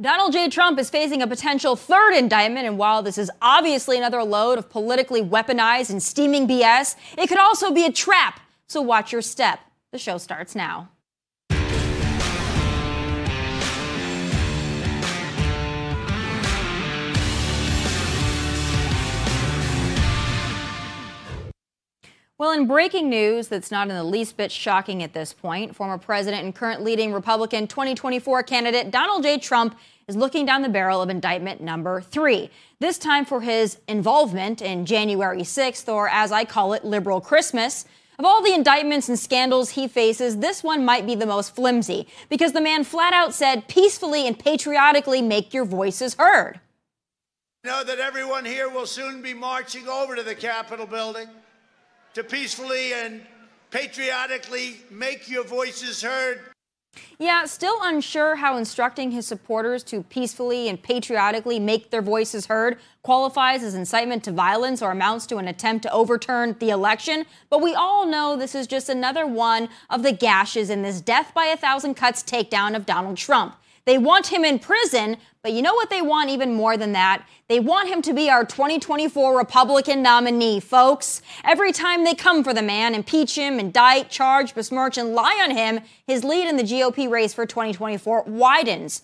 Donald J. Trump is facing a potential third indictment, and while this is obviously another load of politically weaponized and steaming BS, it could also be a trap. So watch your step. The show starts now. Well, in breaking news that's not in the least bit shocking at this point, former president and current leading Republican 2024 candidate Donald J. Trump is looking down the barrel of indictment number three, this time for his involvement in January 6th, or as I call it, liberal Christmas. Of all the indictments and scandals he faces, this one might be the most flimsy because the man flat out said, peacefully and patriotically make your voices heard. Know that everyone here will soon be marching over to the Capitol building to peacefully and patriotically make your voices heard. Yeah, still unsure how instructing his supporters to peacefully and patriotically make their voices heard qualifies as incitement to violence or amounts to an attempt to overturn the election. But we all know this is just another one of the gashes in this death by a thousand cuts takedown of Donald Trump. They want him in prison, but you know what they want even more than that? They want him to be our 2024 Republican nominee, folks. Every time they come for the man, impeach him, indict, charge, besmirch, and lie on him, his lead in the GOP race for 2024 widens.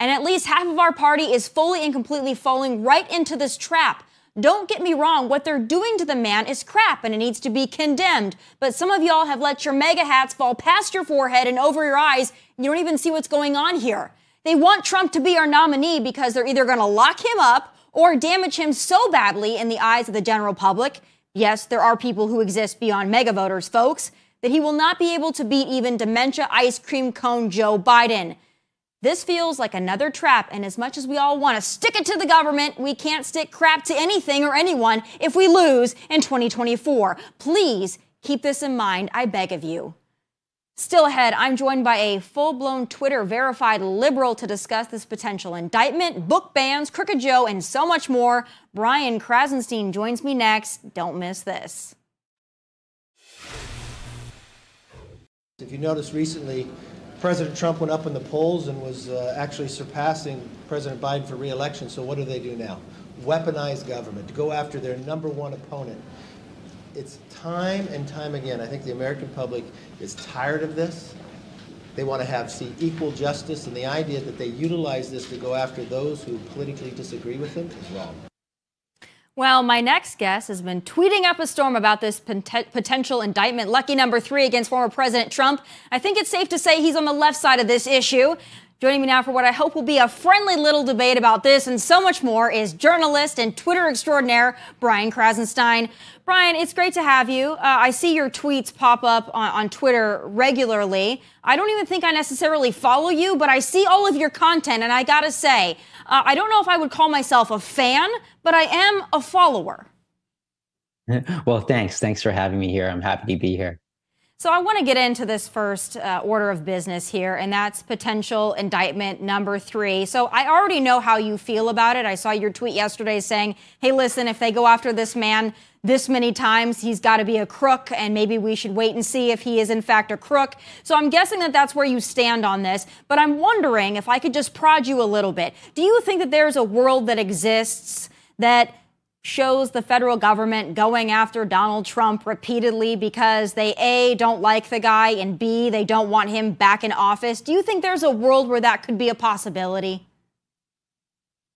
And at least half of our party is fully and completely falling right into this trap. Don't get me wrong, what they're doing to the man is crap and it needs to be condemned. But some of y'all have let your MAGA hats fall past your forehead and over your eyes, and you don't even see what's going on here. They want Trump to be our nominee because they're either going to lock him up or damage him so badly in the eyes of the general public. Yes, there are people who exist beyond MAGA voters, folks, that he will not be able to beat even dementia ice cream cone Joe Biden. This feels like another trap, and as much as we all want to stick it to the government, we can't stick crap to anything or anyone if we lose in 2024. Please keep this in mind, I beg of you. Still ahead, I'm joined by a full blown Twitter verified liberal to discuss this potential indictment, book bans, Crooked Joe, and so much more. Brian Krassenstein joins me next. Don't miss this. If you noticed recently, President Trump went up in the polls and was uh, actually surpassing President Biden for reelection. So, what do they do now? Weaponize government to go after their number one opponent it's time and time again. I think the American public is tired of this. They want to have see equal justice, and the idea that they utilize this to go after those who politically disagree with them is wrong. Well, my next guest has been tweeting up a storm about this potential indictment, lucky number three against former President Trump. I think it's safe to say he's on the left side of this issue. Joining me now for what I hope will be a friendly little debate about this and so much more is journalist and Twitter extraordinaire Brian Krassenstein. Brian, it's great to have you. Uh, I see your tweets pop up on, on, Twitter regularly. I don't even think I necessarily follow you, but I see all of your content, and I gotta say, uh, I don't know if I would call myself a fan, but I am a follower. Well, thanks. Thanks for having me here. I'm happy to be here. So I want to get into this first uh, order of business here, and that's potential indictment number three. So I already know how you feel about it. I saw your tweet yesterday saying, hey, listen, if they go after this man this many times, he's got to be a crook, and maybe we should wait and see if he is in fact a crook. So I'm guessing that that's where you stand on this. But I'm wondering if I could just prod you a little bit. Do you think that there's a world that exists that shows the federal government going after Donald Trump repeatedly because they A, don't like the guy, and B, they don't want him back in office. Do you think there's a world where that could be a possibility?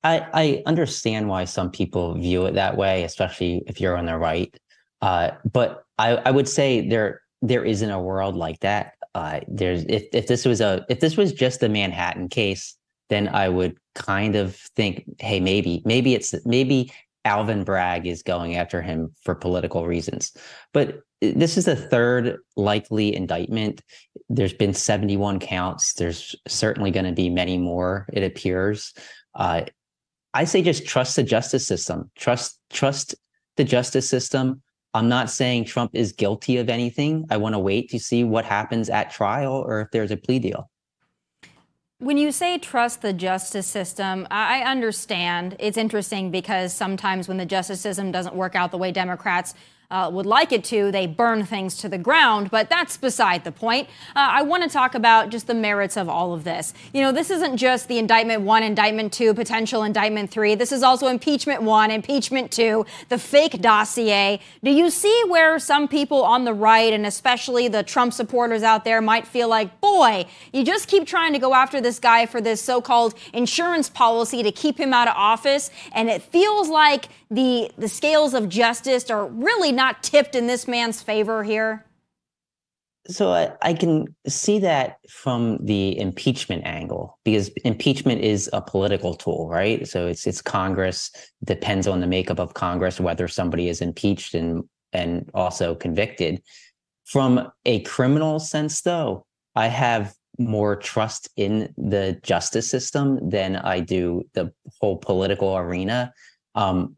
I, I understand why some people view it that way, especially if you're on the right. Uh, but I, I would say there there isn't a world like that. Uh, there's if, if this was a if this was just a Manhattan case, then I would kind of think, hey, maybe maybe it's maybe Alvin Bragg is going after him for political reasons. But this is the third likely indictment. There's been 71 counts. There's certainly going to be many more, it appears. Uh, I say just trust the justice system. Trust trust the justice system. I'm not saying Trump is guilty of anything. I want to wait to see what happens at trial or if there's a plea deal. When you say trust the justice system, I understand. It's interesting because sometimes when the justice system doesn't work out the way Democrats uh, would like it to, they burn things to the ground, but that's beside the point. Uh, I want to talk about just the merits of all of this. You know, this isn't just the indictment one, indictment two, potential indictment three. This is also impeachment one, impeachment two, the fake dossier. Do you see where some people on the right, and especially the Trump supporters out there, might feel like, boy, you just keep trying to go after this guy for this so called insurance policy to keep him out of office, and it feels like the, the scales of justice are really not tipped in this man's favor here? So I, I, can see that from the impeachment angle because impeachment is a political tool, right? So it's it's Congress depends on the makeup of Congress whether somebody is impeached and and also convicted. From a criminal sense, though, I have more trust in the justice system than I do the whole political arena. Um,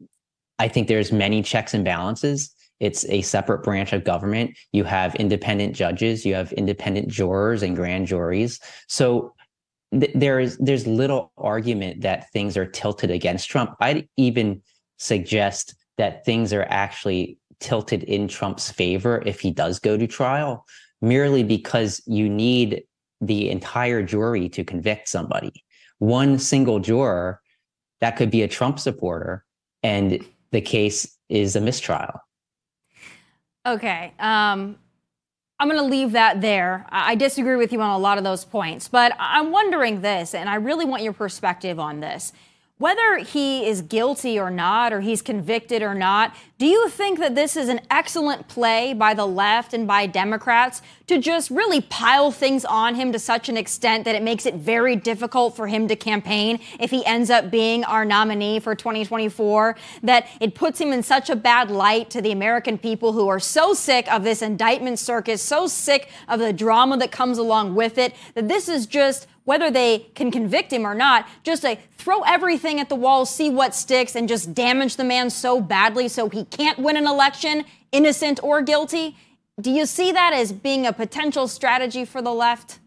I think there's many checks and balances. It's a separate branch of government. You have independent judges, you have independent jurors and grand juries. So th- there is there's little argument that things are tilted against Trump. I'd even suggest that things are actually tilted in Trump's favor if he does go to trial, merely because you need the entire jury to convict somebody. One single juror that could be a Trump supporter and the case is a mistrial. Okay. Um, I'm going to leave that there. I disagree with you on a lot of those points, but I'm wondering this, and I really want your perspective on this whether he is guilty or not, or he's convicted or not, do you think that this is an excellent play by the left and by Democrats to just really pile things on him to such an extent that it makes it very difficult for him to campaign if he ends up being our nominee for 2024? That it puts him in such a bad light to the American people who are so sick of this indictment circus, so sick of the drama that comes along with it, that this is just whether they can convict him or not, just a throw everything at the wall, see what sticks, and just damage the man so badly so he can't win an election, innocent or guilty? Do you see that as being a potential strategy for the left?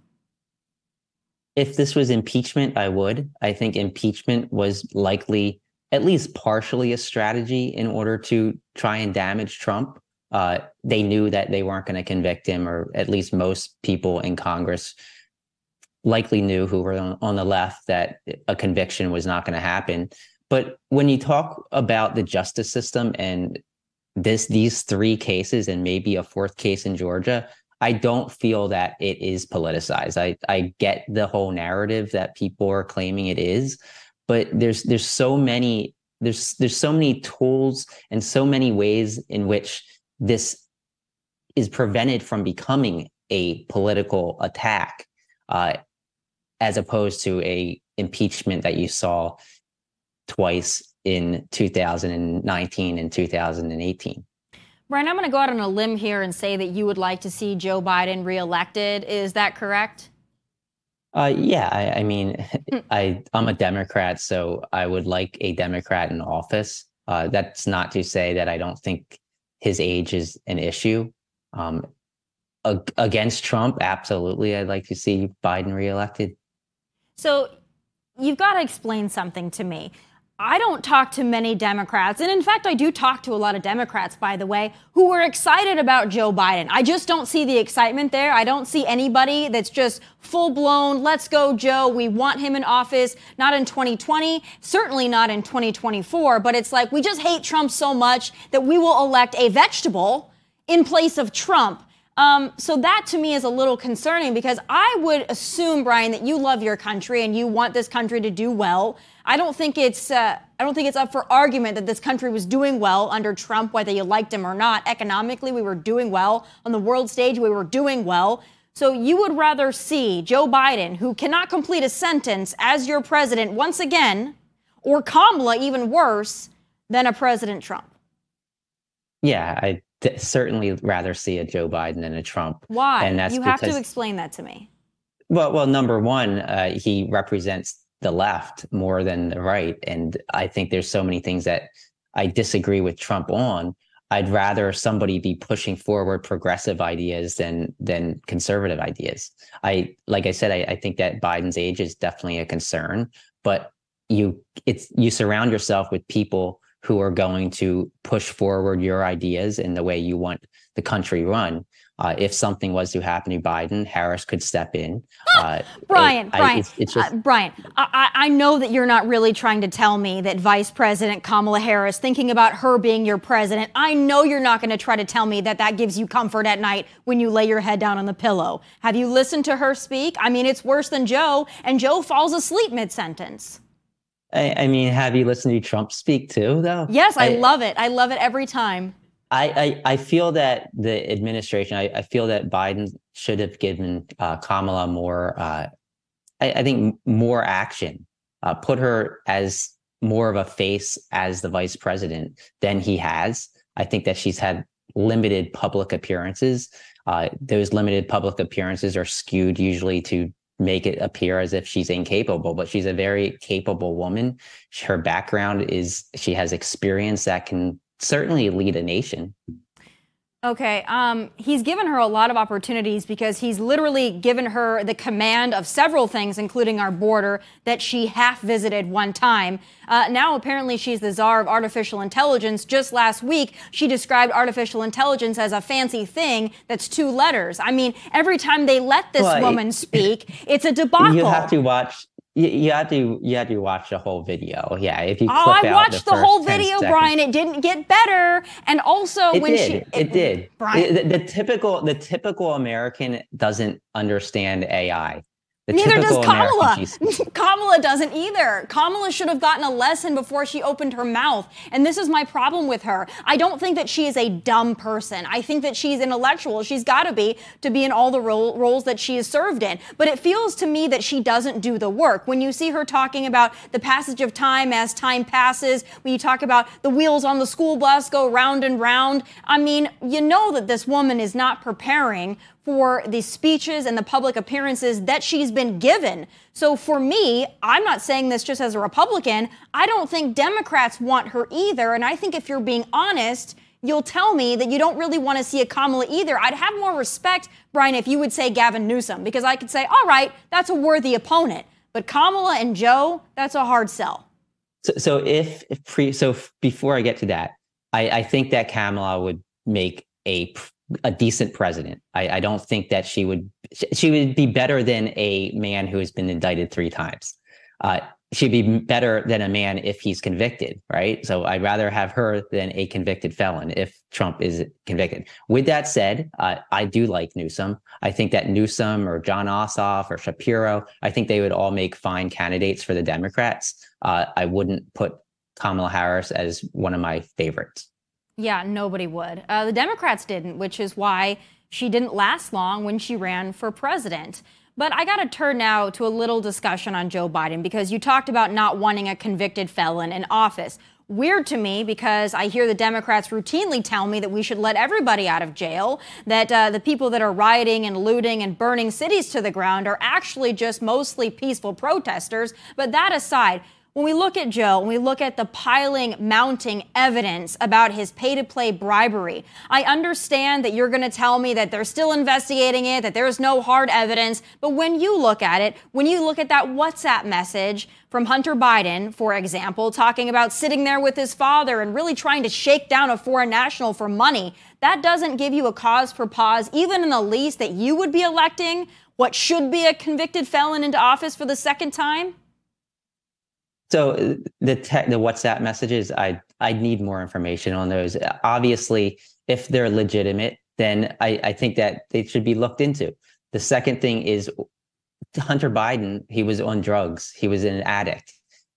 If this was impeachment, I would. I think impeachment was likely at least partially a strategy in order to try and damage Trump. Uh, they knew that they weren't going to convict him, or at least most people in Congress likely knew who were on, on the left that a conviction was not going to happen. But when you talk about the justice system and this these three cases and maybe a fourth case in Georgia, I don't feel that it is politicized. I I get the whole narrative that people are claiming it is, but there's there's so many there's there's so many tools and so many ways in which this is prevented from becoming a political attack. Uh, as opposed to a impeachment that you saw twice in 2019 and 2018. Brian, I'm going to go out on a limb here and say that you would like to see Joe Biden reelected. Is that correct? Uh, yeah, I, I mean, hmm. I I'm a Democrat, so I would like a Democrat in office. Uh, that's not to say that I don't think his age is an issue. Um, against Trump, absolutely, I'd like to see Biden reelected. So you've got to explain something to me. I don't talk to many Democrats, and in fact, I do talk to a lot of Democrats, by the way, who are excited about Joe Biden. I just don't see the excitement there. I don't see anybody that's just full blown, let's go, Joe. We want him in office, not in 2020, certainly not in 2024, but it's like we just hate Trump so much that we will elect a vegetable in place of Trump. Um, so that to me is a little concerning because I would assume, Brian, that you love your country and you want this country to do well. I don't think it's uh, I don't think it's up for argument that this country was doing well under Trump, whether you liked him or not. Economically, we were doing well on the world stage. We were doing well. So you would rather see Joe Biden, who cannot complete a sentence, as your president once again, or Kamala, even worse, than a President Trump. Yeah, I certainly rather see a Joe Biden than a Trump. Why? And that's you have to explain that to me. Well, well, number one, uh, he represents the left more than the right. And I think there's so many things that I disagree with Trump on. I'd rather somebody be pushing forward progressive ideas than than conservative ideas. I like I said, I, I think that Biden's age is definitely a concern, but you it's you surround yourself with people who are going to push forward your ideas in the way you want the country run. Uh, if something was to happen to Biden, Harris could step in. Uh, Brian, it, Brian, I, it's, it's just, uh, Brian, I, I know that you're not really trying to tell me that Vice President Kamala Harris, thinking about her being your president, I know you're not going to try to tell me that that gives you comfort at night when you lay your head down on the pillow. Have you listened to her speak? I mean, it's worse than Joe, and Joe falls asleep mid sentence. I, I, mean, have you listened to Trump speak too, though? Yes, I, I love it. I love it every time. I, I, I feel that the administration, I, I feel that Biden should have given uh, Kamala more, uh, I, I, think more action, uh, put her as more of a face as the vice president than he has. I think that she's had limited public appearances. Uh, those limited public appearances are skewed usually to make it appear as if she's incapable, but she's a very capable woman. Her background is she has experience that can certainly lead a nation. Okay. Um, he's given her a lot of opportunities because he's literally given her the command of several things, including our border, that she half visited one time. Uh, now, apparently, she's the czar of artificial intelligence. Just last week, she described artificial intelligence as a fancy thing that's two letters. I mean, every time they let this well, woman speak, it's a debacle. You have to watch you, you had to you had to watch the whole video. Yeah, if you. Oh, I watched the, the whole video, seconds. Brian. It didn't get better, and also it when did. she it, it did. Brian, the, the typical the typical American doesn't understand AI. The Neither does Kamala. Kamala doesn't either. Kamala should have gotten a lesson before she opened her mouth. And this is my problem with her. I don't think that she is a dumb person. I think that she's intellectual. She's got to be to be in all the role, roles that she is served in. But it feels to me that she doesn't do the work. When you see her talking about the passage of time as time passes, when you talk about the wheels on the school bus go round and round, I mean, you know that this woman is not preparing for the speeches and the public appearances that she's been given. So for me, I'm not saying this just as a Republican. I don't think Democrats want her either. And I think if you're being honest, you'll tell me that you don't really want to see a Kamala either. I'd have more respect, Brian, if you would say Gavin Newsom, because I could say, all right, that's a worthy opponent. But Kamala and Joe, that's a hard sell. So, so if, if pre, so before I get to that, I, I think that Kamala would make a a decent president. I, I, don't think that she would she would be better than a man who has been indicted three times. Uh, she'd be better than a man if he's convicted, right? So I'd rather have her than a convicted felon if Trump is convicted. With that said, uh, I do like Newsom. I think that Newsom or Jon Ossoff or Shapiro, I think they would all make fine candidates for the Democrats. Uh, I wouldn't put Kamala Harris as one of my favorites. Yeah, nobody would. Uh, the Democrats didn't, which is why she didn't last long when she ran for president. But I got to turn now to a little discussion on Joe Biden because you talked about not wanting a convicted felon in office. Weird to me because I hear the Democrats routinely tell me that we should let everybody out of jail, that uh, the people that are rioting and looting and burning cities to the ground are actually just mostly peaceful protesters. But that aside, when we look at Joe, when we look at the piling, mounting evidence about his pay to play bribery, I understand that you're going to tell me that they're still investigating it, that there's no hard evidence. But when you look at it, when you look at that WhatsApp message from Hunter Biden, for example, talking about sitting there with his father and really trying to shake down a foreign national for money, that doesn't give you a cause for pause, even in the least that you would be electing what should be a convicted felon into office for the second time? So uh, the te- the WhatsApp messages, I I need more information on those. Obviously, if they're legitimate, then I, I think that they should be looked into. The second thing is Hunter Biden. He was on drugs. He was an addict.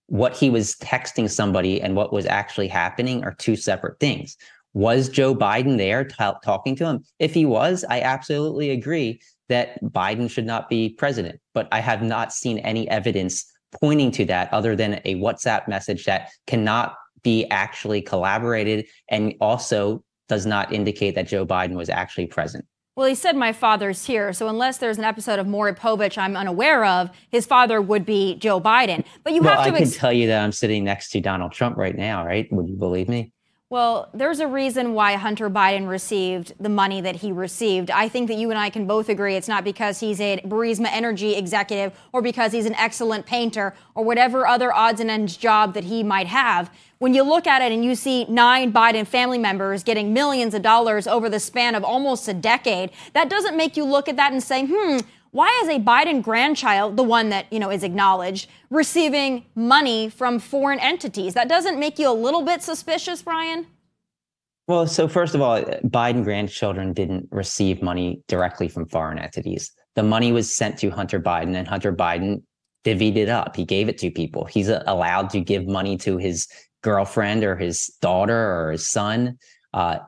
What he was texting somebody and what was actually happening are two separate things. Was Joe Biden there t- talking to him? If he was, I absolutely agree that Biden should not be president. But I have not seen any evidence pointing to that other than a WhatsApp message that cannot be actually collaborated and also does not indicate that Joe Biden was actually present. Well, he said my father's here, so unless there's an episode of Maury Povich I'm unaware of, his father would be Joe Biden. But you well, have to. I ex- can tell you that I'm sitting next to Donald Trump right now, right? Would you believe me? Well, there's a reason why Hunter Biden received the money that he received. I think that you and I can both agree it's not because he's a Burisma Energy executive or because he's an excellent painter or whatever other odds and ends job that he might have. When you look at it and you see nine Biden family members getting millions of dollars over the span of almost a decade, that doesn't make you look at that and say, hmm, why is a Biden grandchild, the one that, you know, is acknowledged, receiving money from foreign entities? That doesn't make you a little bit suspicious, Brian? Well, so first of all, Biden grandchildren didn't receive money directly from foreign entities. The money was sent to Hunter Biden, and Hunter Biden divvied it up. He gave it to people. He's allowed to give money to his girlfriend or his daughter or his son, uh,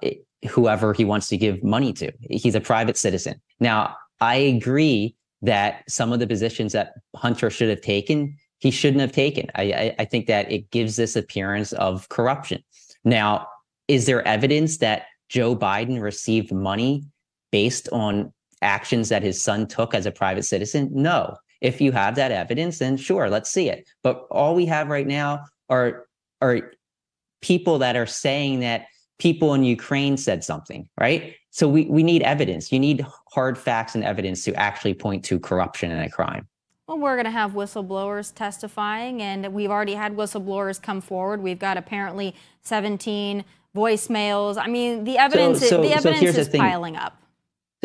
whoever he wants to give money to. He's a private citizen. Now, I agree that some of the positions that Hunter should have taken, he shouldn't have taken. I, I, I think that it gives this appearance of corruption. Now, is there evidence that Joe Biden received money based on actions that his son took as a private citizen? No. If you have that evidence, then sure, let's see it. But all we have right now are are people that are saying that people in Ukraine said something, right? So we, we need evidence. You need hard facts and evidence to actually point to corruption and a crime. Well, we're going to have whistleblowers testifying, and we've already had whistleblowers come forward. We've got apparently 17 voicemails. I mean, the evidence, so, so, the evidence so is the piling up.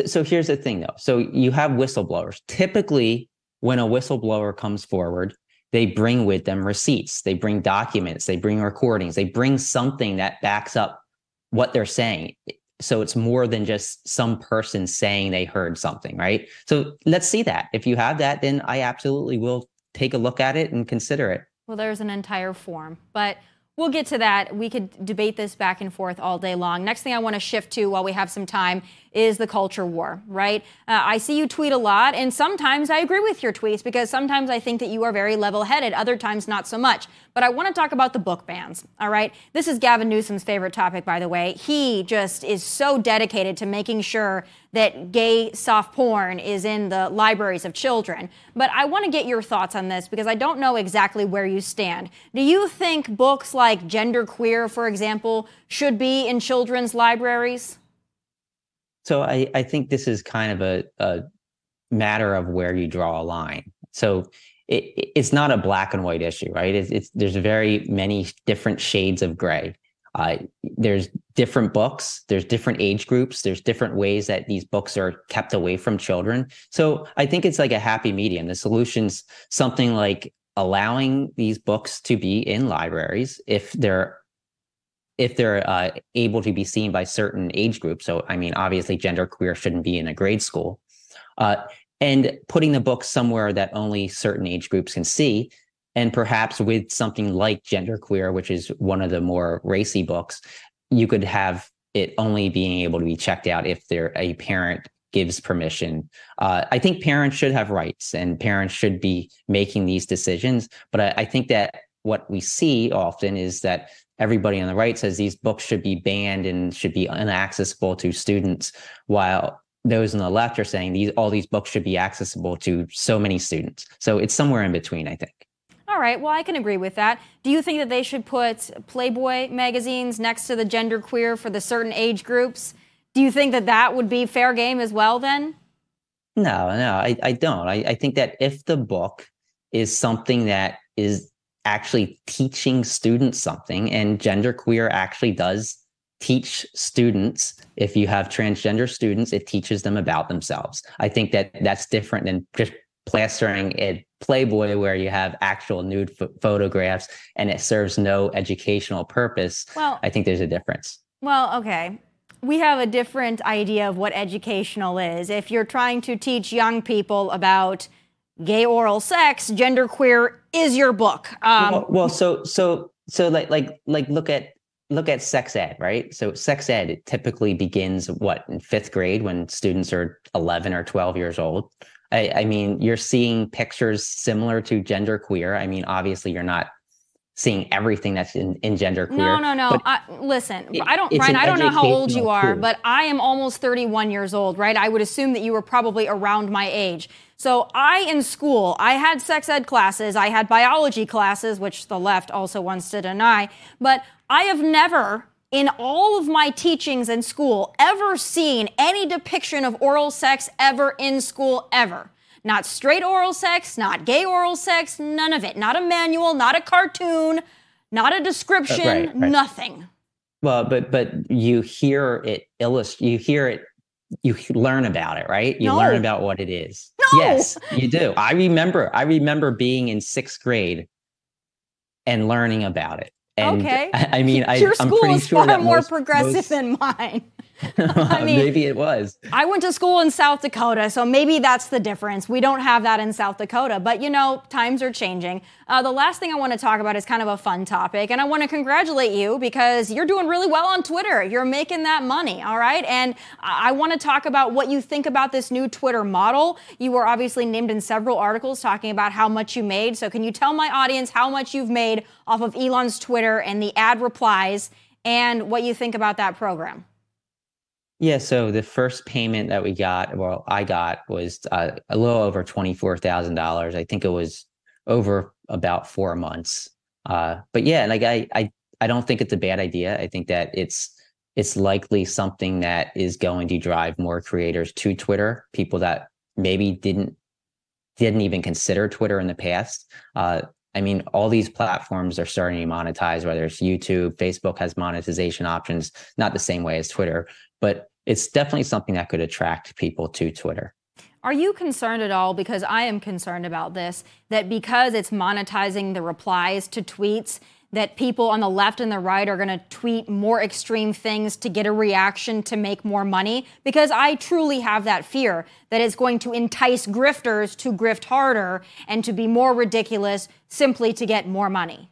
So here's the thing, though. So you have whistleblowers. Typically, when a whistleblower comes forward, they bring with them receipts, they bring documents, they bring recordings, they bring something that backs up what they're saying. So it's more than just some person saying they heard something, right? So let's see that. If you have that, then I absolutely will take a look at it and consider it. Well, there's an entire form, but we'll get to that. We could debate this back and forth all day long. Next thing I want to shift to while we have some time is the culture war, right? Uh, I see you tweet a lot, and sometimes I agree with your tweets because sometimes I think that you are very level headed, other times not so much. But I want to talk about the book bans, all right? This is Gavin Newsom's favorite topic, by the way. He just is so dedicated to making sure that gay soft porn is in the libraries of children. But I want to get your thoughts on this because I don't know exactly where you stand. Do you think books like Gender Queer, for example, should be in children's libraries? So I, I think this is kind of a, a matter of where you draw a line. So it, it's not a black and white issue, right? It's, it's there's very many different shades of gray. Uh, there's different books, there's different age groups, there's different ways that these books are kept away from children. So I think it's like a happy medium. The solution's something like allowing these books to be in libraries if they're if they're uh, able to be seen by certain age groups. So, I mean, obviously, gender queer shouldn't be in a grade school. Uh, and putting the book somewhere that only certain age groups can see. And perhaps with something like Gender Queer, which is one of the more racy books, you could have it only being able to be checked out if there a parent gives permission. Uh, I think parents should have rights and parents should be making these decisions. But I, I think that what we see often is that everybody on the right says these books should be banned and should be inaccessible to students, while those on the left are saying these all these books should be accessible to so many students. So it's somewhere in between, I think. All right, well, I can agree with that. Do you think that they should put Playboy magazines next to the gender queer for the certain age groups? Do you think that that would be fair game as well then? No, no, I, I don't. I, I think that if the book is something that is actually teaching students something and gender queer actually does teach students. If you have transgender students it teaches them about themselves. I think that that's different than just plastering a playboy where you have actual nude f- photographs and it serves no educational purpose. Well i think there's a difference. Well okay. We have a different idea of what educational is. If you're trying to teach young people about gay oral sex genderqueer is your book um, well, well, so so so like like like look at look at sex ed right so sex ed typically begins what in fifth grade when students are 11 or 12 years old I, I mean you're seeing pictures similar to gender queer i mean obviously you're not seeing everything that's in, in gender queer. No, no, no. I, listen, it, I don't, Brian. I don't know how old you are, tool. but I am almost 31 years old, right? I would assume that you were probably around my age. So I, in school, I had sex ed classes, I had biology classes, which the left also wants to deny, but I have never in all of my teachings in school ever seen any depiction of oral sex ever in school ever. Not straight oral sex, not gay oral sex, none of it. Not a manual, not a cartoon, not a description, uh, right, right. nothing. Well, but but you hear it illust you hear it you learn about it, right? You no. learn about what it is. No. Yes, you do. I remember I remember being in 6th grade and learning about it. And okay. I, I mean, I, Your school I'm pretty is sure far more progressive most, than mine. I mean, maybe it was. I went to school in South Dakota, so maybe that's the difference. We don't have that in South Dakota, but you know, times are changing. Uh, the last thing I want to talk about is kind of a fun topic, and I want to congratulate you because you're doing really well on Twitter. You're making that money, all right? And I want to talk about what you think about this new Twitter model. You were obviously named in several articles talking about how much you made. So, can you tell my audience how much you've made off of Elon's Twitter and the ad replies, and what you think about that program? Yeah, so the first payment that we got, well, I got was uh, a little over twenty four thousand dollars. I think it was over about four months. Uh, but yeah, like I, I, I don't think it's a bad idea. I think that it's it's likely something that is going to drive more creators to Twitter. People that maybe didn't didn't even consider Twitter in the past. Uh, I mean, all these platforms are starting to monetize, whether it's YouTube, Facebook has monetization options, not the same way as Twitter, but it's definitely something that could attract people to Twitter. Are you concerned at all? Because I am concerned about this, that because it's monetizing the replies to tweets, that people on the left and the right are going to tweet more extreme things to get a reaction to make more money because I truly have that fear that it's going to entice grifters to grift harder and to be more ridiculous simply to get more money.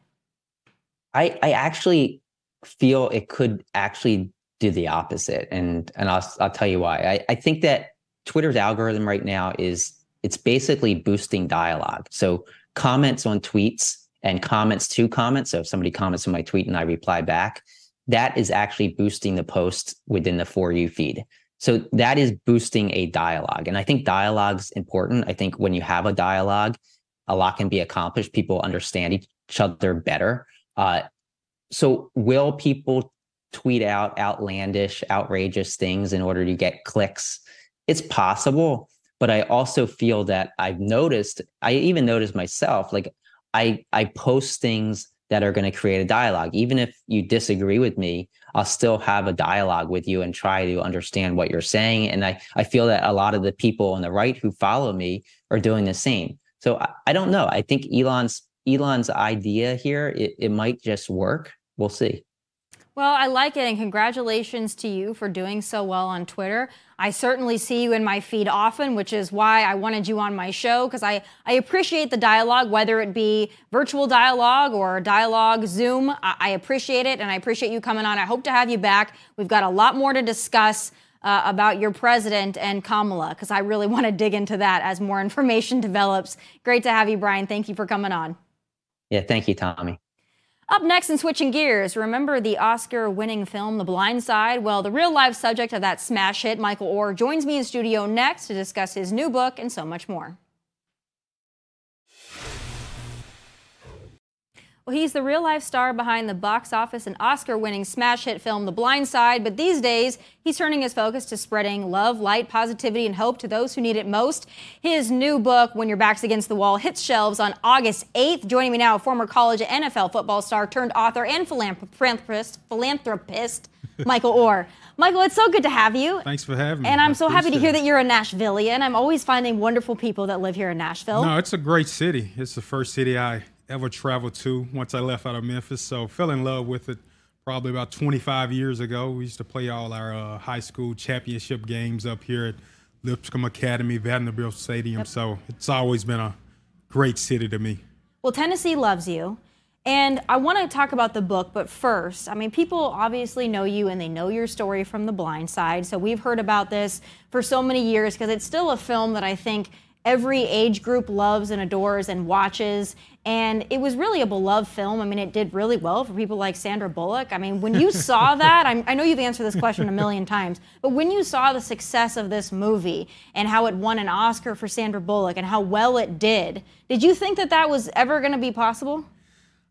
I, I actually feel it could actually do the opposite. And and I'll I'll tell you why. I, I think that Twitter's algorithm right now is it's basically boosting dialogue. So comments on tweets and comments to comments. So if somebody comments on my tweet and I reply back, that is actually boosting the post within the for you feed. So that is boosting a dialogue. And I think dialogue's important. I think when you have a dialogue, a lot can be accomplished. People understand each other better. Uh, so will people tweet out outlandish, outrageous things in order to get clicks. It's possible, but I also feel that I've noticed, I even noticed myself, like I I post things that are going to create a dialogue. Even if you disagree with me, I'll still have a dialogue with you and try to understand what you're saying. And I, I feel that a lot of the people on the right who follow me are doing the same. So I, I don't know. I think Elon's Elon's idea here, it, it might just work. We'll see. Well, I like it, and congratulations to you for doing so well on Twitter. I certainly see you in my feed often, which is why I wanted you on my show, because I, I appreciate the dialogue, whether it be virtual dialogue or dialogue Zoom. I, I, appreciate it, and I appreciate you coming on. I hope to have you back. We've got a lot more to discuss. Uh, about your president and Kamala, because I really want to dig into that as more information develops. Great to have you, Brian. Thank you for coming on. Yeah, thank you, Tomi. Up next and switching gears, remember the Oscar winning film The Blind Side? Well, the real life subject of that smash hit, Michael Oher, joins me in studio next to discuss his new book and so much more. Well, he's the real life star behind the box office and Oscar winning smash hit film The Blind Side, but these days he's turning his focus to spreading love, light, positivity, and hope to those who need it most. His new book, When Your Back's Against the Wall, hits shelves on August 8th. Joining me now, former college and NFL football star turned author and philanthropist, philanthropist Michael Oher. Michael, it's so good to have you. Thanks for having me. And I'm so happy to hear that you're a Nashvilleian. I'm always finding wonderful people that live here in Nashville. No, it's a great city. It's the first city I ever traveled to once I left out of Memphis. So fell in love with it probably about 25 years ago. We used to play all our uh, high school championship games up here at Lipscomb Academy, Vanderbilt Stadium. Yep. So it's always been a great city to me. Well, Tennessee loves you. And I want to talk about the book, but first, I mean, people obviously know you and they know your story from The Blind Side. So we've heard about this for so many years because it's still a film that I think every age group loves and adores and watches. And it was really a beloved film. I mean, it did really well for people like Sandra Bullock. I mean, when you saw that, I'm, i know you've answered this question a million times, but when you saw the success of this movie and how it won an Oscar for Sandra Bullock and how well it did, did you think that that was ever going to be possible?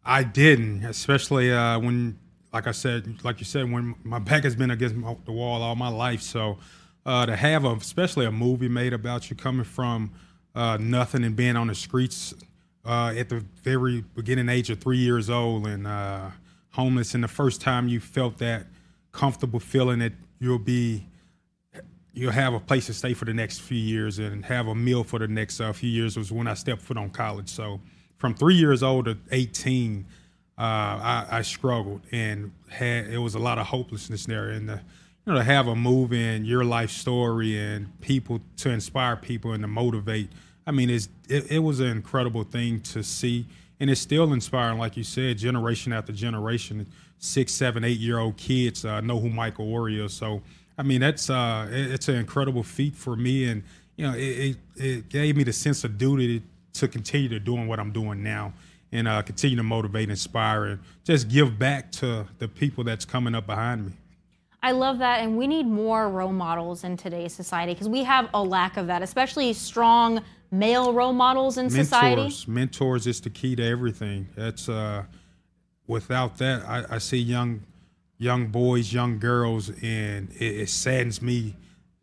I didn't, especially uh, when, like I said, like you said, when my back has been against the wall all my life. So uh, to have a, especially a movie made about you coming from uh, nothing and being on the streets uh, at the very beginning age of three years old and uh, homeless, and the first time you felt that comfortable feeling that you'll be you'll have a place to stay for the next few years and have a meal for the next uh, few years was when I stepped foot on college. So from three years old to 18, uh, I, I, struggled and had it was a lot of hopelessness there. And the, you know to have a movie and your life story and people to inspire people and to motivate I mean, it's, it, it was an incredible thing to see, and it's still inspiring, like you said, generation after generation. Six, seven, eight year old kids uh, know who Michael Oher is. So, I mean, that's uh, it, it's an incredible feat for me, and you know, it, it, it, gave me the sense of duty to continue to doing what I'm doing now, and uh, continue to motivate, inspire, and just give back to the people that's coming up behind me. I love that, and we need more role models in today's society because we have a lack of that, especially strong male role models in mentors, society? Mentors Mentors is the key to everything. That's uh, without that, I, I, see young young boys, young girls, and it, it saddens me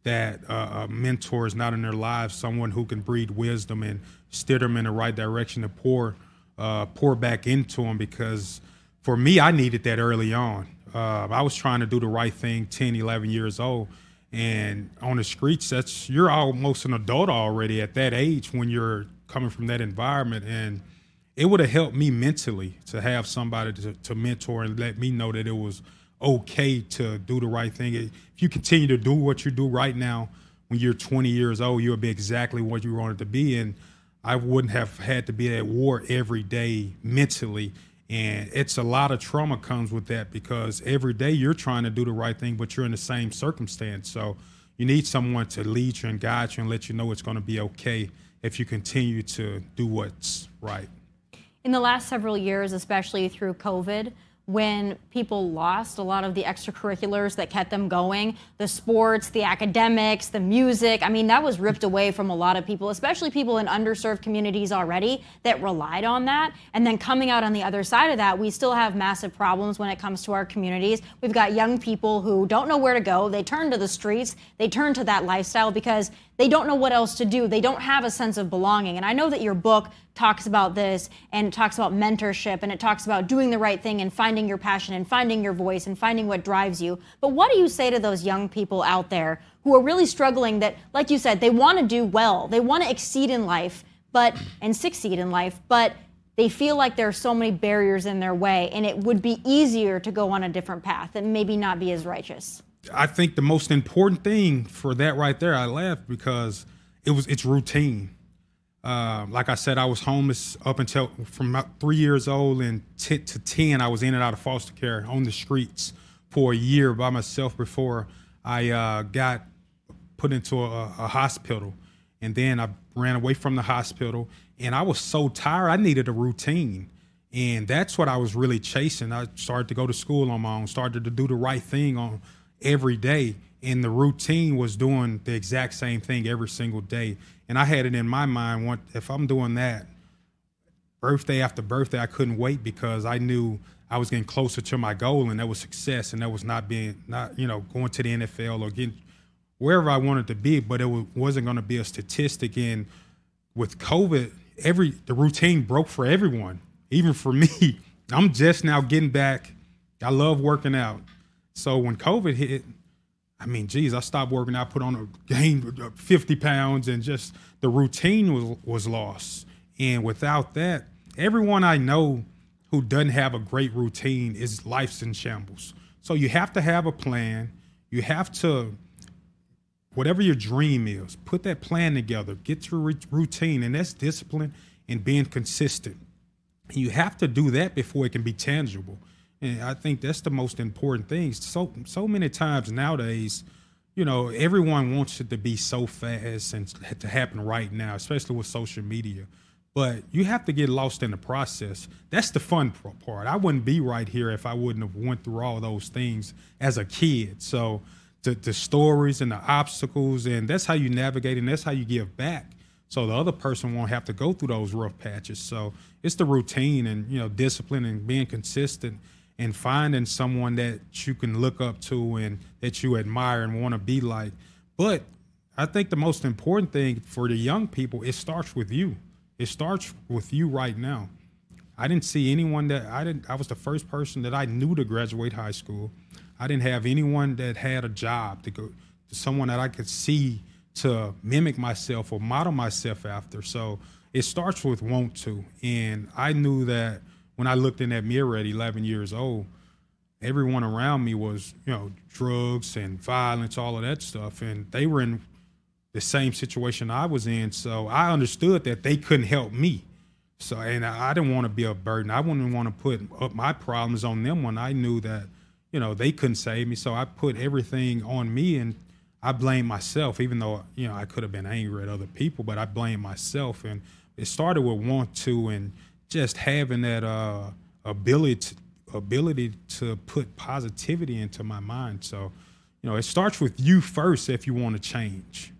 that uh, a mentor is not in their lives. Someone who can breed wisdom and steer them in the right direction to pour uh, pour back into them. Because for me, I needed that early on. Uh, I was trying to do the right thing 10, 11 years old. And on the streets that's you're almost an adult already at that age when you're coming from that environment. And it would have helped me mentally to have somebody to, to, mentor and let me know that it was okay to do the right thing. If you continue to do what you do right now when you're 20 years old you'll be exactly what you wanted to be. And i wouldn't have had to be at war every day mentally and it's a lot of trauma comes with that because every day you're trying to do the right thing, but you're in the same circumstance. So you need someone to lead you and guide you and let you know it's going to be okay if you continue to do what's right. In the last several years, especially through COVID, when people lost a lot of the extracurriculars that kept them going the sports, the academics, the music. I mean, that was ripped away from a lot of people, especially people in underserved communities already that relied on that. And then coming out on the other side of that, we still have massive problems when it comes to our communities. We've got young people who don't know where to go. They turn to the streets, they turn to that lifestyle because they don't know what else to do. They don't have a sense of belonging. And I know that your book talks about this and talks about mentorship and it talks about doing the right thing and finding your passion and finding your voice and finding what drives you. But what do you say to those young people out there who are really struggling that, like you said, they want to do well, they want to exceed in life, but and succeed in life, but they feel like there are so many barriers in their way and it would be easier to go on a different path and maybe not be as righteous. I think the most important thing for that right there, I laughed because it was it's routine. Uh, like I said, I was homeless up until from about three years old and t- to ten. I was in and out of foster care on the streets for a year by myself before I uh, got put into a, a hospital, and then I ran away from the hospital. And I was so tired, I needed a routine. And that's what I was really chasing. I started to go to school on my own, started to do the right thing on every day. And the routine was doing the exact same thing every single day. And I had it in my mind, what if I'm doing that birthday after birthday, I couldn't wait because I knew I was getting closer to my goal and that was success and that was not being not, you know, going to the NFL or getting wherever I wanted to be, but it wasn't going to be a statistic. And with COVID, every the routine broke for everyone, even for me. I'm just now getting back. I love working out. So when COVID hit, I mean, geez, I stopped working I put on a gain uh, 50 pounds, and just the routine was was lost. And without that, everyone I know who doesn't have a great routine is life's in shambles. So you have to have a plan. You have to, whatever your dream is, put that plan together, get your routine, and that's discipline and being consistent. You have to do that before it can be tangible. And I think that's the most important thing. So so many times nowadays, you know, everyone wants it to be so fast and to happen right now, especially with social media. But you have to get lost in the process. That's the fun part. I wouldn't be right here if I wouldn't have went through all those things as a kid. So the, the stories and the obstacles, and that's how you navigate, and that's how you give back. So the other person won't have to go through those rough patches. So it's the routine and you know discipline and being consistent and finding someone that you can look up to and that you admire and want to be like. But I think the most important thing for the young people, it starts with you. It starts with you right now. I didn't see anyone that I didn't I was the first person that I knew to graduate high school. I didn't have anyone that had a job to go to someone that I could see to mimic myself or model myself after. So it starts with want to. And I knew that when I looked in that mirror at 11 years old, everyone around me was, you know, drugs and violence, all of that stuff. And they were in the same situation I was in. So I understood that they couldn't help me. So, and I didn't want to be a burden. I wouldn't want to put up my problems on them when I knew that, you know, they couldn't save me. So I put everything on me and I blamed myself, even though, you know, I could have been angry at other people, but I blamed myself. And it started with want to and just having that uh, ability ability to put positivity into my mind. So, you know, it starts with you first if you want to change.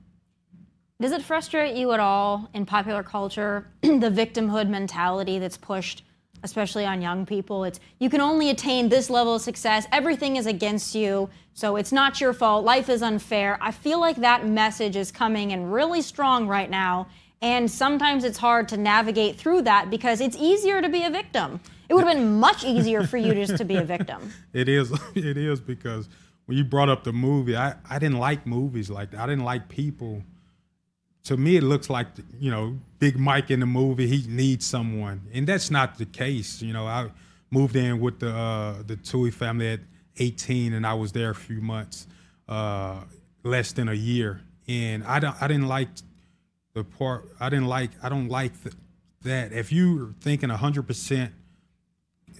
Does it frustrate you at all in popular culture the victimhood mentality that's pushed, especially on young people? It's you can only attain this level of success. Everything is against you, so it's not your fault. Life is unfair. I feel like that message is coming in really strong right now and sometimes it's hard to navigate through that because it's easier to be a victim. It would have been much easier for you just to be a victim. It is. It is because when you brought up the movie, I, I didn't like movies like that. I didn't like people. To me, it looks like, you know, Big Mike in the movie, he needs someone. And that's not the case. You know, I moved in with the uh, the Tuohy family at 18 and I was there a few months, uh, less than a year. And I, don't, I didn't like the part I didn't like. I don't like th- that. If you're thinking 100 percent,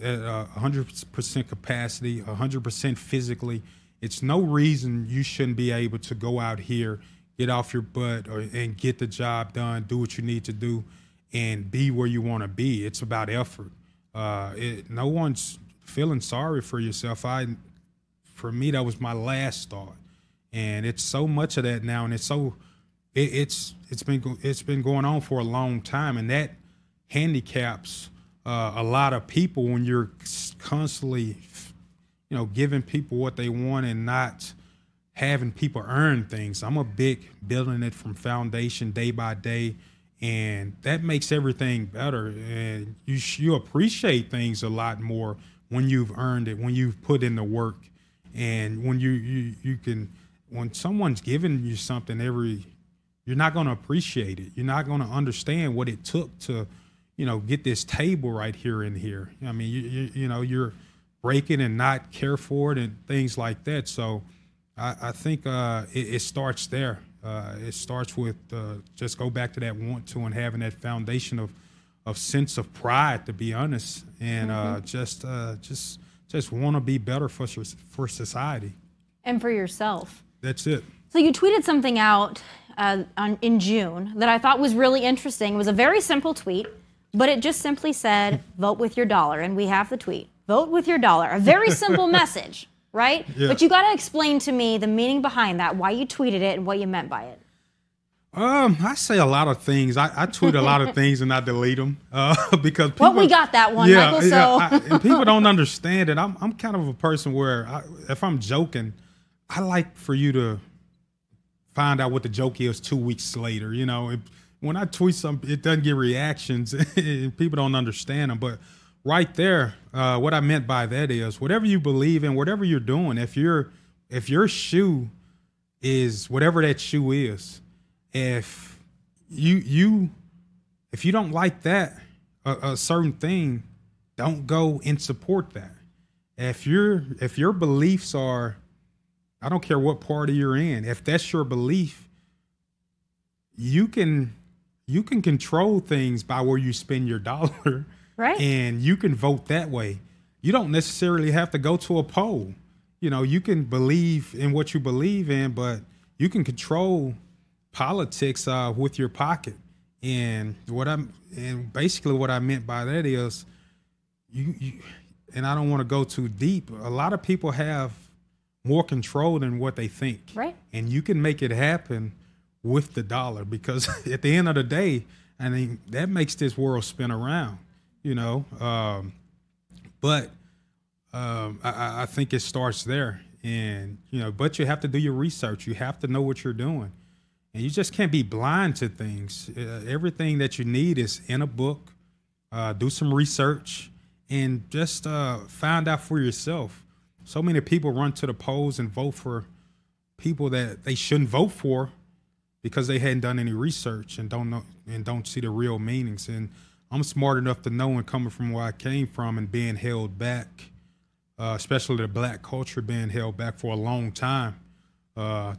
uh, 100 percent capacity, 100 percent physically, it's no reason you shouldn't be able to go out here, get off your butt, or, and get the job done, do what you need to do, and be where you want to be. It's about effort. Uh, it, no one's feeling sorry for yourself. I, for me, that was my last thought, and it's so much of that now, and it's so it, it's it's been it's been going on for a long time, and that handicaps uh, a lot of people when you're constantly, you know, giving people what they want and not having people earn things. I'm a big building it from foundation day by day, and that makes everything better. And you you appreciate things a lot more when you've earned it, when you've put in the work, and when you you you can when someone's giving you something every you're not going to appreciate it. You're not going to understand what it took to, you know, get this table right here and here. I mean, you, you, you know, you're breaking and not care for it and things like that. So I, I think uh, it, it, starts there. Uh, it starts with uh, just go back to that want to and having that foundation of, of sense of pride, to be honest, and uh, mm-hmm. just uh, just just want to be better for for society and for yourself. That's it. So you tweeted something out uh, on, in June that I thought was really interesting. It was a very simple tweet, but it just simply said, vote with your dollar. And we have the tweet vote with your dollar. A very simple message, right? Yeah. But you got to explain to me the meaning behind that, why you tweeted it, and what you meant by it. Um, I say a lot of things. I, I tweet a lot of things and I delete them uh, because people. Well, we got that one, yeah, Michael. So yeah, I, people don't understand it. I'm I'm kind of a person where I, if I'm joking, I like for you to find out what the joke is two weeks later. You know, when I tweet something, it doesn't get reactions, people don't understand them. But right there, uh, what I meant by that is whatever you believe in, whatever you're doing, if you're if your shoe is whatever that shoe is, if you you if you don't like that a, a certain thing, don't go and support that. If your if your beliefs are I don't care what party you're in. If that's your belief, you can you can control things by where you spend your dollar. Right. And you can vote that way. You don't necessarily have to go to a poll. you know, you can believe in what you believe in, but you can control politics uh, with your pocket. And what I'm and basically what I meant by that is you, you and I don't want to go too deep. A lot of people have more control than what they think. Right. And you can make it happen with the dollar because at the end of the day, I mean, that makes this world spin around, you know. Um, but um, I, I think it starts there. And, you know, but you have to do your research. You have to know what you're doing. And you just can't be blind to things. Uh, everything that you need is in a book. Uh, do some research and just uh, find out for yourself. So many people run to the polls and vote for people that they shouldn't vote for because they hadn't done any research and don't know and don't see the real meanings. And I'm smart enough to know and coming from where I came from and being held back, uh, especially the black culture being held back for a long time. Uh,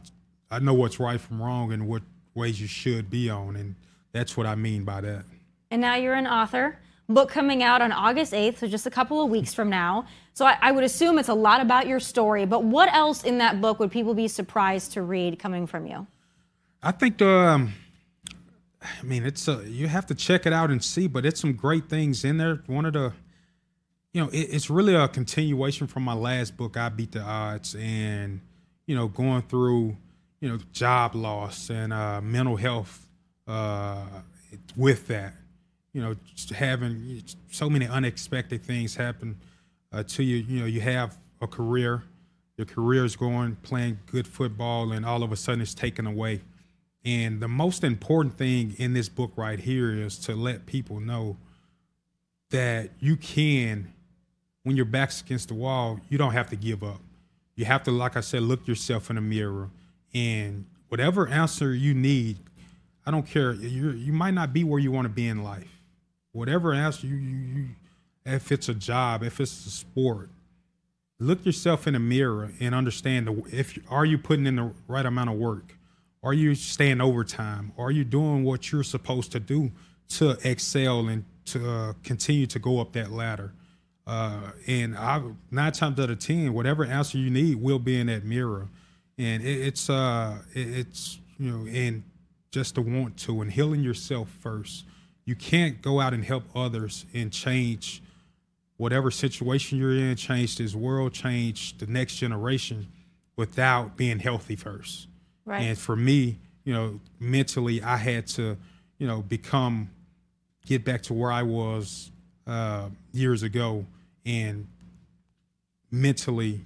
I know what's right from wrong and what ways you should be on, and that's what I mean by that. And now you're an author. Book coming out on August 8th, so just a couple of weeks from now. So I, I would assume it's a lot about your story, but what else in that book would people be surprised to read coming from you? I think um, I mean, it's a, you have to check it out and see, but it's some great things in there. One of the, you know, it, it's really a continuation from my last book, I Beat the Odds, and you know, going through, you know, job loss and uh, mental health uh, with that. You know, having so many unexpected things happen uh, to you. You know, you have a career, your career is going, playing good football, and all of a sudden it's taken away and the most important thing in this book right here is to let people know that you can, when your back's against the wall, you don't have to give up. You have to, like I said, look yourself in the mirror and whatever answer you need, I don't care. You you might not be where you want to be in life. Whatever answer you, you, you if it's a job, if it's a sport, look yourself in the mirror and understand the, if are you putting in the right amount of work are you staying overtime? Are you doing what you're supposed to do to excel and to uh, continue to go up that ladder? Uh, and I, nine times out of ten, whatever answer you need will be in that mirror. And it, it's uh, it, it's you know, and just to want to and healing yourself first. You can't go out and help others and change whatever situation you're in, change this world, change the next generation without being healthy first. Right. And for me, you know, mentally, I had to, you know, become, get back to where I was uh, years ago, and mentally,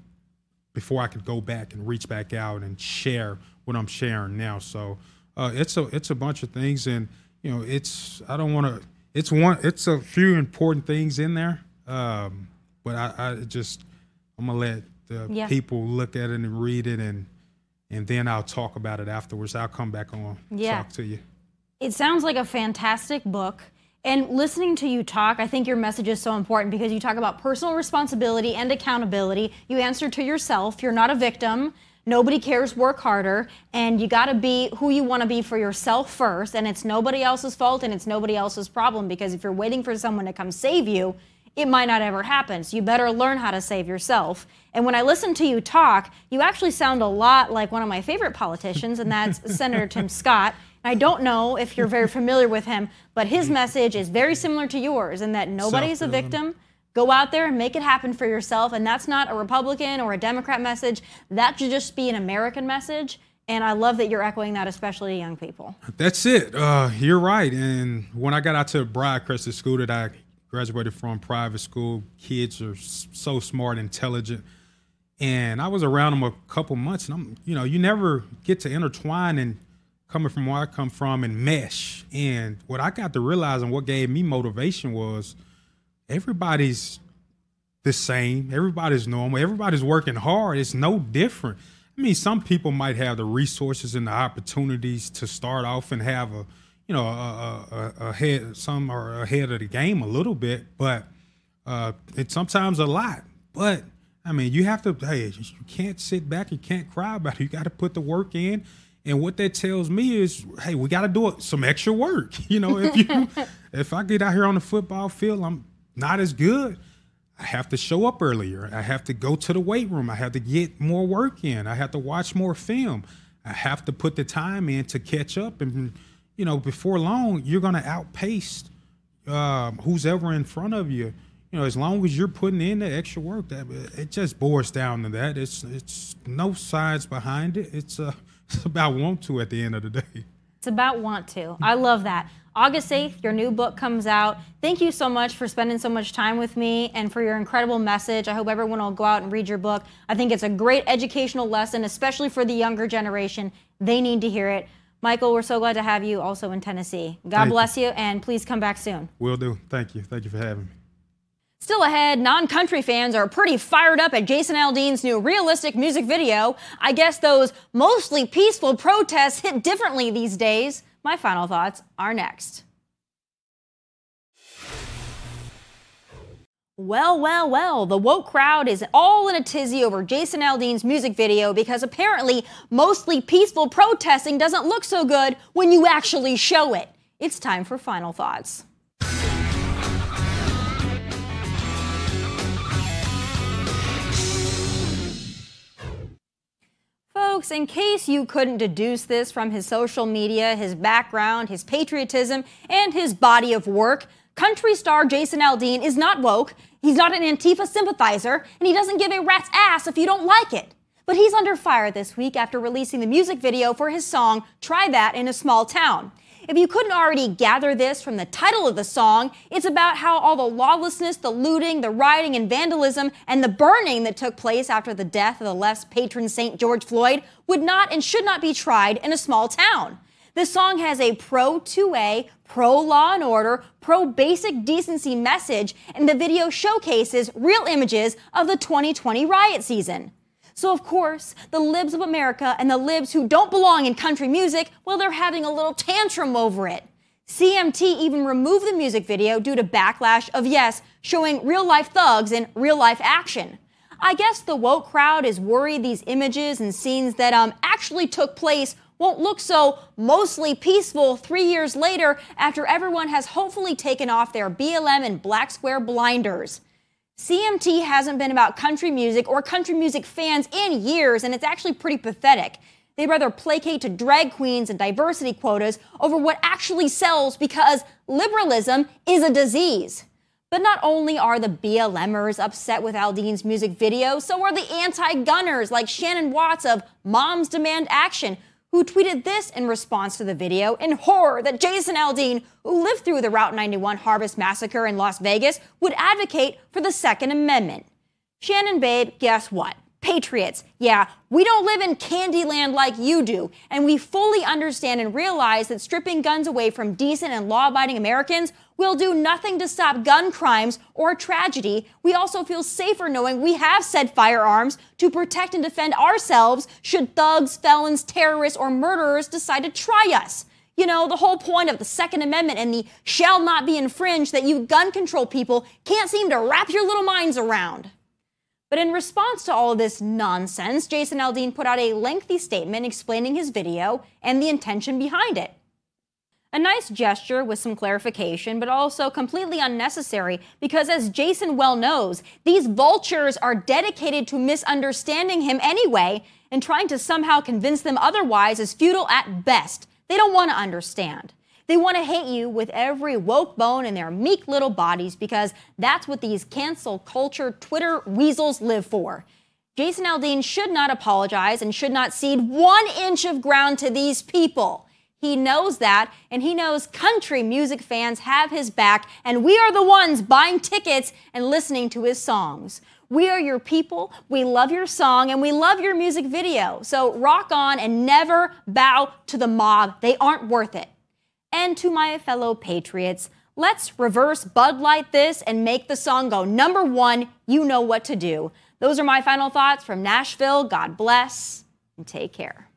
before I could go back and reach back out and share what I'm sharing now. So uh, it's a it's a bunch of things, and you know, it's I don't want to. It's one. It's a few important things in there, um, but I, I just I'm gonna let the Yeah. people look at it and read it and and then I'll talk about it afterwards. I'll come back on Yeah. talk to you. It sounds like a fantastic book. And listening to you talk, I think your message is so important because you talk about personal responsibility and accountability. You answer to yourself. You're not a victim. Nobody cares. Work harder. And you got to be who you want to be for yourself first. And it's nobody else's fault and it's nobody else's problem because if you're waiting for someone to come save you, it might not ever happen. So you better learn how to save yourself. And when I listen to you talk, you actually sound a lot like one of my favorite politicians, and that's Senator Tim Scott. And I don't know if you're very familiar with him, but his mm-hmm. message is very similar to yours in that nobody is a victim. Go out there and make it happen for yourself. And that's not a Republican or a Democrat message. That should just be an American message. And I love that you're echoing that, especially to young people. That's it. Uh, you're right. And when I got out to Briarcrest, the school that I graduated from, private school, kids are so smart, intelligent. And I was around them a couple months, and I'm, you know, you never get to intertwine and coming from where I come from and mesh. And what I got to realize and what gave me motivation was everybody's the same. Everybody's normal. Everybody's working hard. It's no different. I mean, some people might have the resources and the opportunities to start off and have a, you know, a, a, a head. Some are ahead of the game a little bit, but uh, it's sometimes a lot. But I mean, you have to. Hey, you can't sit back. You can't cry about it. You got to put the work in. And what that tells me is, hey, we got to do some extra work. You know, if you, if I get out here on the football field, I'm not as good. I have to show up earlier. I have to go to the weight room. I have to get more work in. I have to watch more film. I have to put the time in to catch up. And, you know, before long, you're going to outpace um, who's ever in front of you. You know, as long as you're putting in the extra work, that it just boils down to that. It's it's no science behind it. It's uh, it's about want to at the end of the day. It's about want to. I love that. August 8th, your new book comes out. Thank you so much for spending so much time with me and for your incredible message. I hope everyone will go out and read your book. I think it's a great educational lesson, especially for the younger generation. They need to hear it. Michael, we're so glad to have you also in Tennessee. God Thank bless you. you, and please come back soon. Will do. Thank you. Thank you for having me. Still ahead, non country fans are pretty fired up at Jason Aldean's new realistic music video. I guess those mostly peaceful protests hit differently these days. My final thoughts are next. Well, well, well, the woke crowd is all in a tizzy over Jason Aldean's music video because apparently mostly peaceful protesting doesn't look so good when you actually show it. It's time for final thoughts. Folks, in case you couldn't deduce this from his social media, his background, his patriotism, and his body of work, country star Jason Aldean is not woke, he's not an Antifa sympathizer, and he doesn't give a rat's ass if you don't like it. But he's under fire this week after releasing the music video for his song Try That in a Small Town. If you couldn't already gather this from the title of the song, it's about how all the lawlessness, the looting, the rioting and vandalism, and the burning that took place after the death of the left's patron St. George Floyd would not and should not be tried in a small town. This song has a pro 2A, pro law and order, pro basic decency message, and the video showcases real images of the 2020 riot season. So, of course, the libs of America and the libs who don't belong in country music, well, they're having a little tantrum over it. CMT even removed the music video due to backlash of, yes, showing real life thugs in real life action. I guess the woke crowd is worried these images and scenes that um, actually took place won't look so mostly peaceful three years later after everyone has hopefully taken off their BLM and black square blinders. CMT hasn't been about country music or country music fans in years, and it's actually pretty pathetic. They'd rather placate to drag queens and diversity quotas over what actually sells because liberalism is a disease. But not only are the BLMers upset with Aldean's music video, so are the anti gunners like Shannon Watts of Moms Demand Action, who tweeted this in response to the video in horror that Jason Aldean, who lived through the Route 91 Harvest Massacre in Las Vegas, would advocate for the Second Amendment. Shannon Babe, guess what? Patriots, yeah, we don't live in Candyland like you do, and we fully understand and realize that stripping guns away from decent and law abiding Americans will do nothing to stop gun crimes or tragedy. We also feel safer knowing we have said firearms to protect and defend ourselves should thugs, felons, terrorists, or murderers decide to try us. You know, the whole point of the Second Amendment and the shall not be infringed that you gun control people can't seem to wrap your little minds around. But in response to all of this nonsense, Jason Aldean put out a lengthy statement explaining his video and the intention behind it. A nice gesture with some clarification, but also completely unnecessary because, as Jason well knows, these vultures are dedicated to misunderstanding him anyway, and trying to somehow convince them otherwise is futile at best. They don't want to understand. They want to hate you with every woke bone in their meek little bodies because that's what these cancel culture Twitter weasels live for. Jason Aldean should not apologize and should not cede one inch of ground to these people. He knows that, and he knows country music fans have his back, and we are the ones buying tickets and listening to his songs. We are your people, we love your song, and we love your music video. So rock on and never bow to the mob. They aren't worth it. And to my fellow patriots, let's reverse Bud Light this and make the song go number one. You know what to do. Those are my final thoughts from Nashville. God bless and take care.